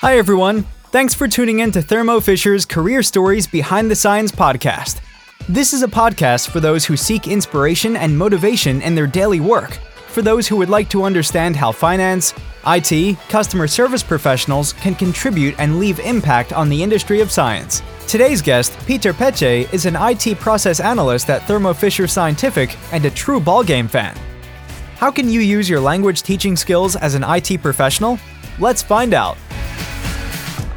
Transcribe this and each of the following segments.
Hi, everyone. Thanks for tuning in to Thermo Fisher's Career Stories Behind the Science podcast. This is a podcast for those who seek inspiration and motivation in their daily work, for those who would like to understand how finance, IT, customer service professionals can contribute and leave impact on the industry of science. Today's guest, Peter Peche, is an IT process analyst at Thermo Fisher Scientific and a true ballgame fan. How can you use your language teaching skills as an IT professional? Let's find out.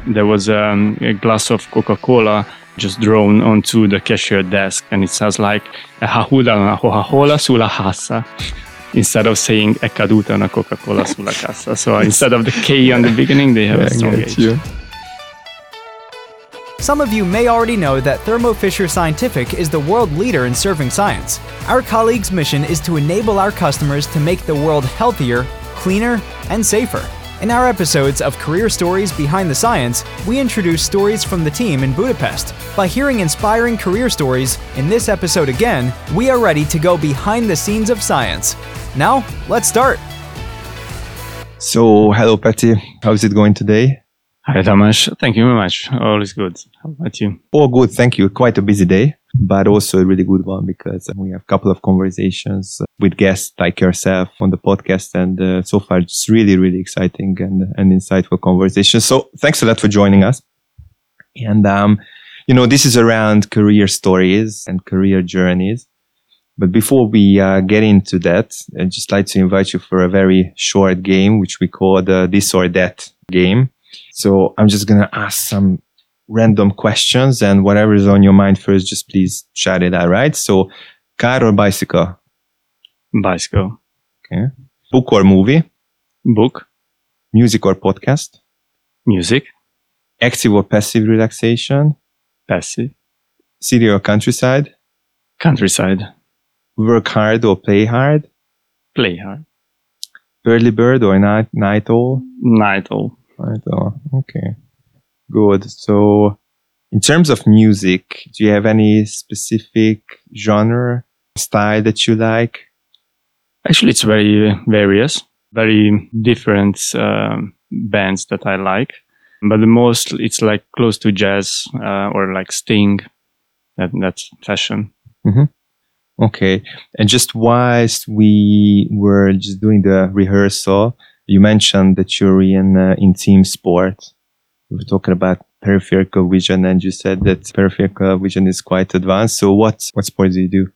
There was um, a glass of Coca Cola just drawn onto the cashier desk, and it says like "Hahuda una Coca-Cola sulla cassa." Instead of saying "È caduta una Coca-Cola sulla cassa," so instead of the K on the beginning, they have a strong H. you. Some of you may already know that Thermo Fisher Scientific is the world leader in serving science. Our colleagues' mission is to enable our customers to make the world healthier, cleaner, and safer. In our episodes of Career Stories Behind the Science, we introduce stories from the team in Budapest. By hearing inspiring career stories, in this episode again, we are ready to go behind the scenes of science. Now, let's start. So, hello, Patty. How's it going today? Hi, Tamas. Thank you very much. All is good. How about you? Oh, good. Thank you. Quite a busy day, but also a really good one because we have a couple of conversations with guests like yourself on the podcast. And uh, so far, it's really, really exciting and, and insightful conversations. So thanks a lot for joining us. And, um, you know, this is around career stories and career journeys. But before we uh, get into that, I'd just like to invite you for a very short game, which we call the this or that game. So I'm just going to ask some random questions and whatever is on your mind first, just please shout it out, right? So car or bicycle? Bicycle. Okay. Book or movie? Book. Music or podcast? Music. Active or passive relaxation? Passive. City or countryside? Countryside. Work hard or play hard? Play hard. Early bird or night, night owl? Night owl. Night owl. Okay. Good. So in terms of music, do you have any specific genre, style that you like? Actually, it's very various, very different um, bands that I like. But the most, it's like close to jazz uh, or like Sting. That, that's fashion. Okay. And just whilst we were just doing the rehearsal, you mentioned that you're in, uh, in team sport. We were talking about peripheral vision and you said that peripheral vision is quite advanced. So what, what sport do you do?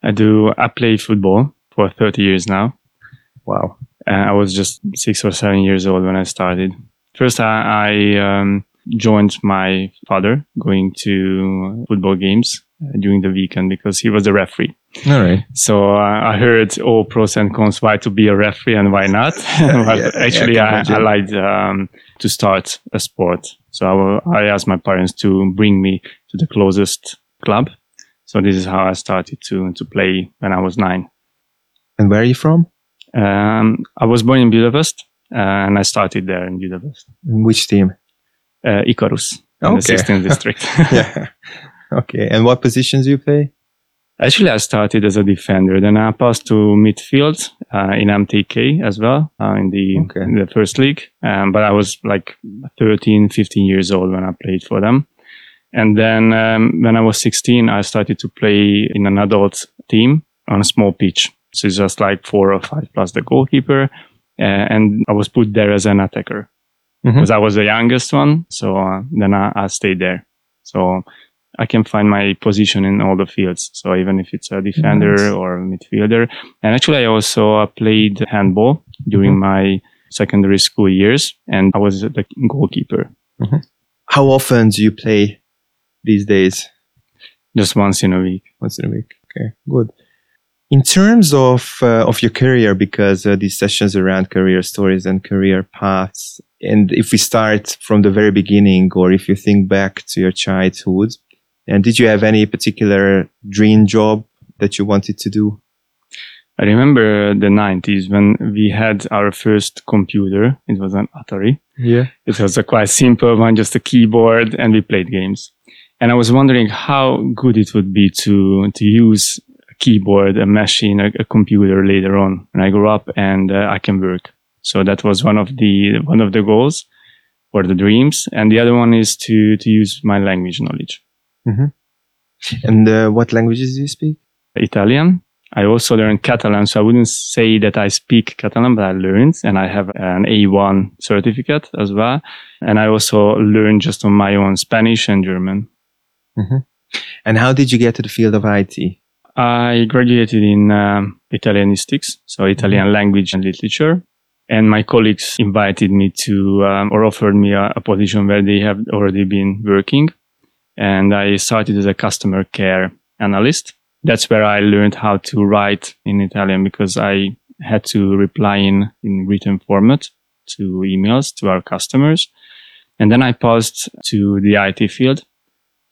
I do, I play football for 30 years now. Wow. Uh, I was just six or seven years old when I started. First, I, I um, joined my father going to football games during the weekend because he was a referee. All right. So uh, I heard all pros and cons why to be a referee and why not. but yeah, actually, I I, I, liked um, to start a sport. So I, I asked my parents to bring me to the closest club. So this is how I started to to play when I was nine. And where are you from? Um, I was born in Budapest, uh, and I started there in Budapest. And which team? Uh, Ikarus, in the 16th district. yeah. Okay. And what positions do you play? Actually, I started as a defender. Then I passed to midfield uh, in MTK as well uh, in the Okay. in the first league. Um, but I was like 13, 15 years old when I played for them. And then um, when I was 16, I started to play in an adult team on a small pitch. So it's just like four or five plus the goalkeeper. Uh, and I was put there as an attacker Mhm. because I was the youngest one. So uh, then I, I stayed there. So I can find my position in all the fields. So even if it's a defender Nice. or a midfielder. And actually, I also uh, played handball during my secondary school years and I was the goalkeeper How often do you play these days? just once in a week. Once in a week. Okay, good. In terms of uh, of your career, because uh, these sessions around career stories and career paths, and if we start from the very beginning, or if you think back to your childhood, and did you have any particular dream job that you wanted to do? I remember the 90s when we had our first computer. It was an Atari. Yeah. It was a quite simple one, just a keyboard, and we played games. And I was wondering how good it would be to to use a keyboard, a machine, a, a computer later on when I grow up and uh, I can work. So that was one of the one of the goals for the dreams. And the other one is to, to use my language knowledge. Mm-hmm. And uh, what languages do you speak? Italian. I also learned Catalan, so I wouldn't say that I speak Catalan, but I learned and I have an A1 certificate as well. And I also learned just on my own Spanish and German. Mm-hmm. And how did you get to the field of IT? I graduated in um, Italianistics, so Italian mm-hmm. language and literature. And my colleagues invited me to, um, or offered me a, a position where they have already been working. And I started as a customer care analyst. That's where I learned how to write in Italian because I had to reply in, in written format to emails to our customers. And then I passed to the IT field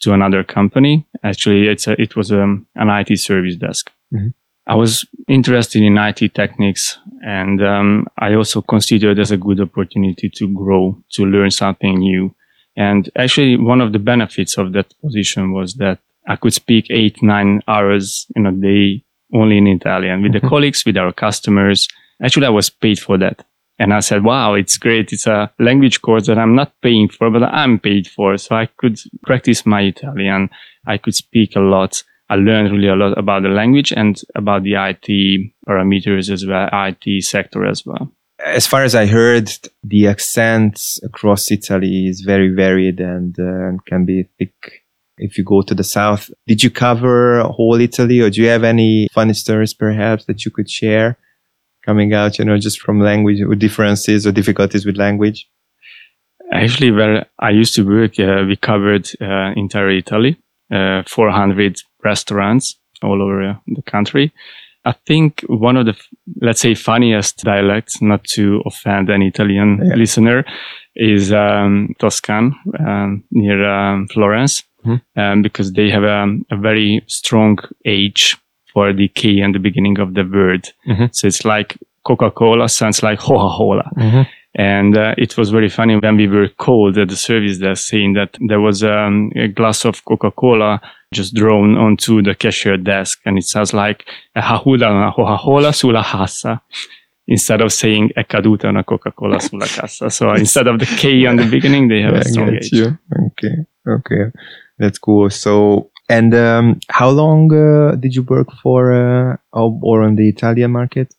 to another company. Actually, it's a, it was a, um, an IT service desk. Mm-hmm. I was interested in IT techniques and um, I also considered as a good opportunity to grow, to learn something new. And actually, one of the benefits of that position was that I could speak eight, nine hours in a day only in Italian with mm-hmm. the colleagues, with our customers. Actually, I was paid for that. And I said, wow, it's great. It's a language course that I'm not paying for, but I'm paid for. So I could practice my Italian. I could speak a lot. I learned really a lot about the language and about the IT parameters as well, IT sector as well. As far as I heard, the accents across Italy is very varied and uh, can be thick if you go to the south. Did you cover whole Italy or do you have any funny stories perhaps that you could share coming out, you know, just from language or differences or difficulties with language? Actually, where I used to work, uh, we covered uh, entire Italy, uh, 400 restaurants all over the country. I think one of the, let's say, funniest dialects, not to offend an Italian yeah. listener, is um, Toscan um, near um, Florence mm-hmm. um, because they have a, a, very strong H for the K and the beginning of the word. Mm-hmm. So it's like Coca-Cola sounds like Coca-Cola. Mm-hmm. And uh, it was very funny when we were called at the service desk saying that there was um, a glass of Coca-Cola just drawn onto the cashier desk. And it sounds like ha una Coca-Cola sulla cassa instead of saying è caduta una Coca-Cola sulla cassa. So instead of the K on the beginning, they have yeah, a strong H. You. Okay. Okay. That's cool. So, and um, how long uh, did you work for uh, or on the Italian market?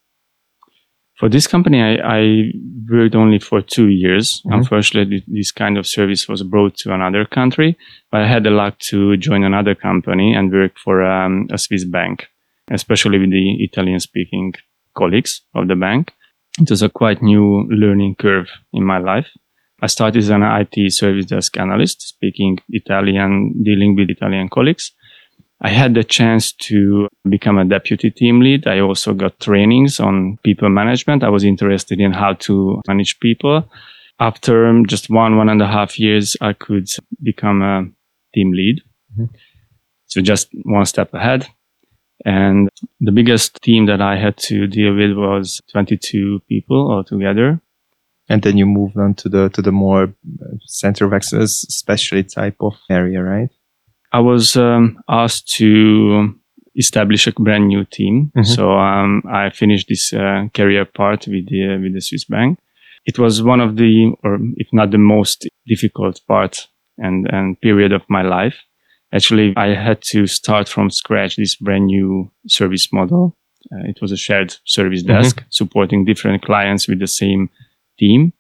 For this company, I, I worked only for two years. Mm-hmm. Unfortunately, this kind of service was brought to another country, but I had the luck to join another company and work for um, a Swiss bank, especially with the Italian speaking colleagues of the bank. It was a quite new learning curve in my life. I started as an IT service desk analyst, speaking Italian, dealing with Italian colleagues. I had the chance to become a deputy team lead. I also got trainings on people management. I was interested in how to manage people. After just one, one and a half years, I could become a team lead. Mm-hmm. So just one step ahead. And the biggest team that I had to deal with was 22 people altogether and then you move on to the to the more center of excellence specialty type of area right i was um, asked to establish a brand new team mm-hmm. so um, i finished this uh, career part with the with the swiss bank it was one of the or if not the most difficult part and and period of my life actually i had to start from scratch this brand new service model uh, it was a shared service mm-hmm. desk mm-hmm. supporting different clients with the same team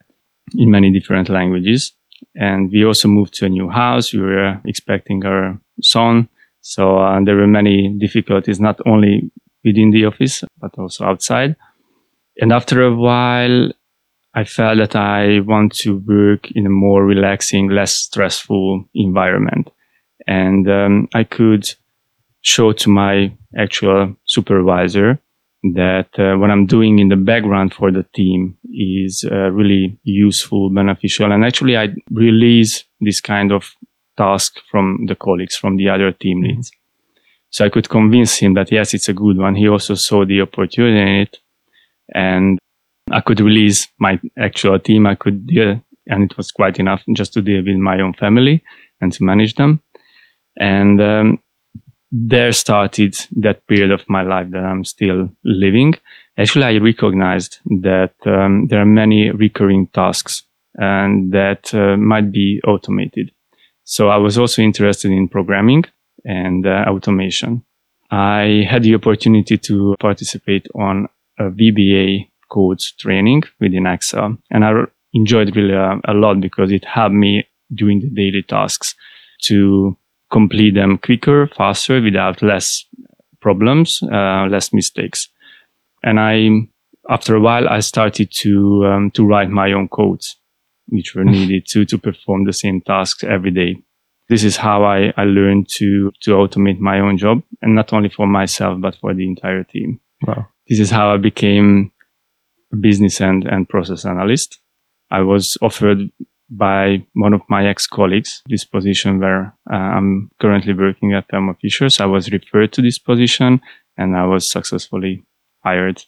in many different languages. And we also moved to a new house. We were expecting our son. So uh, there were many difficulties, not only within the office, but also outside. And after a while, I felt that I want to work in a more relaxing, less stressful environment. And um, I could show to my actual supervisor that uh, what I'm doing in the background for the team is uh, really useful, beneficial. And actually, I release this kind of task from the colleagues, from the other team mm-hmm. leads. So I could convince him that yes, it's a good one. He also saw the opportunity in it and I could release my actual team. I could deal, and it was quite enough just to deal with my own family and to manage them. And um, there started that period of my life that I'm still living. Actually, I recognized that um, there are many recurring tasks and that uh, might be automated. So I was also interested in programming and uh, automation. I had the opportunity to participate on a VBA codes training within Excel, and I enjoyed really uh, a lot because it helped me doing the daily tasks to complete them quicker, faster, without less problems, uh, less mistakes. And I, after a while, I started to um, to write my own codes, which were needed to to perform the same tasks every day. This is how I, I learned to to automate my own job, and not only for myself but for the entire team. Wow. This is how I became a business and, and process analyst. I was offered by one of my ex-colleagues this position where uh, I'm currently working at Thermo Fisher. So I was referred to this position and I was successfully hired.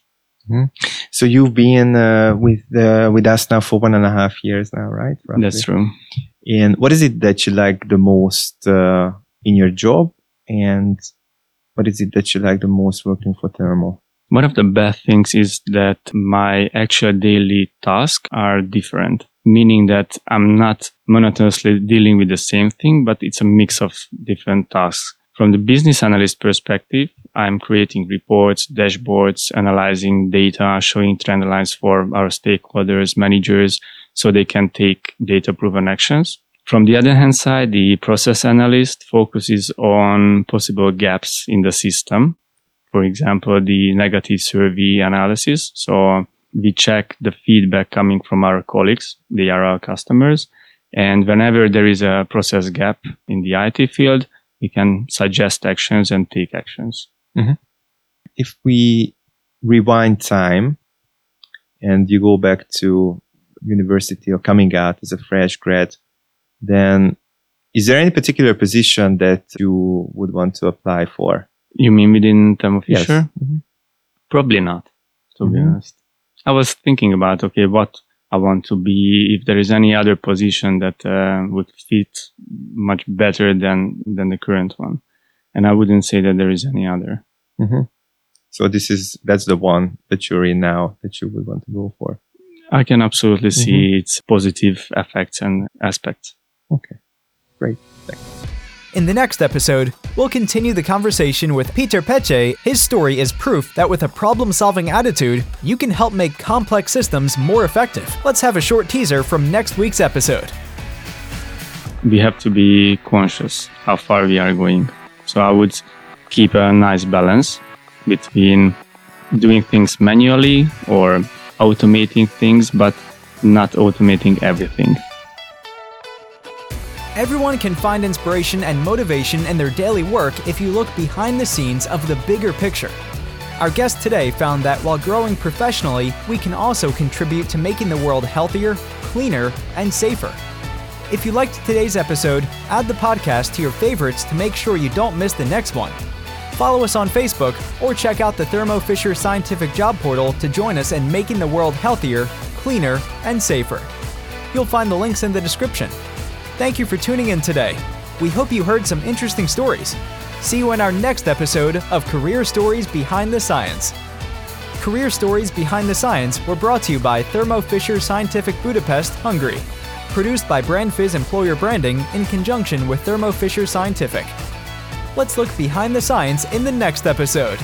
Mm-hmm. So you've been uh, with uh, with us now for one and a half years now, right? Roughly. That's true. And what is it that you like the most uh, in your job, and what is it that you like the most working for Thermo? One of the best things is that my actual daily tasks are different, meaning that I'm not monotonously dealing with the same thing, but it's a mix of different tasks. From the business analyst perspective, I'm creating reports, dashboards, analyzing data, showing trend lines for our stakeholders, managers, so they can take data proven actions. From the other hand side, the process analyst focuses on possible gaps in the system for example, the negative survey analysis. So we check the feedback coming from our colleagues. They are our customers. And whenever there is a process gap in the IT field, we can suggest actions and take actions. Mm-hmm. If we rewind time and you go back to university or coming out as a fresh grad, then is there any particular position that you would want to apply for? You mean within Thermo Fisher? Yes. Mm-hmm. Probably not, to mm-hmm. be honest. I was thinking about, okay, what I want to be, if there is any other position that uh, would fit much better than, than the current one. And I wouldn't say that there is any other. Mm-hmm. So this is, that's the one that you're in now that you would want to go for. I can absolutely see mm-hmm. its positive effects and aspects. Okay, great. Thanks. In the next episode, we'll continue the conversation with Peter Peche. His story is proof that with a problem solving attitude, you can help make complex systems more effective. Let's have a short teaser from next week's episode. We have to be conscious how far we are going. So I would keep a nice balance between doing things manually or automating things, but not automating everything. Everyone can find inspiration and motivation in their daily work if you look behind the scenes of the bigger picture. Our guest today found that while growing professionally, we can also contribute to making the world healthier, cleaner, and safer. If you liked today's episode, add the podcast to your favorites to make sure you don't miss the next one. Follow us on Facebook or check out the Thermo Fisher Scientific Job Portal to join us in making the world healthier, cleaner, and safer. You'll find the links in the description. Thank you for tuning in today. We hope you heard some interesting stories. See you in our next episode of Career Stories Behind the Science. Career Stories Behind the Science were brought to you by Thermo Fisher Scientific Budapest, Hungary. Produced by BrandFizz Employer Branding in conjunction with Thermo Fisher Scientific. Let's look behind the science in the next episode.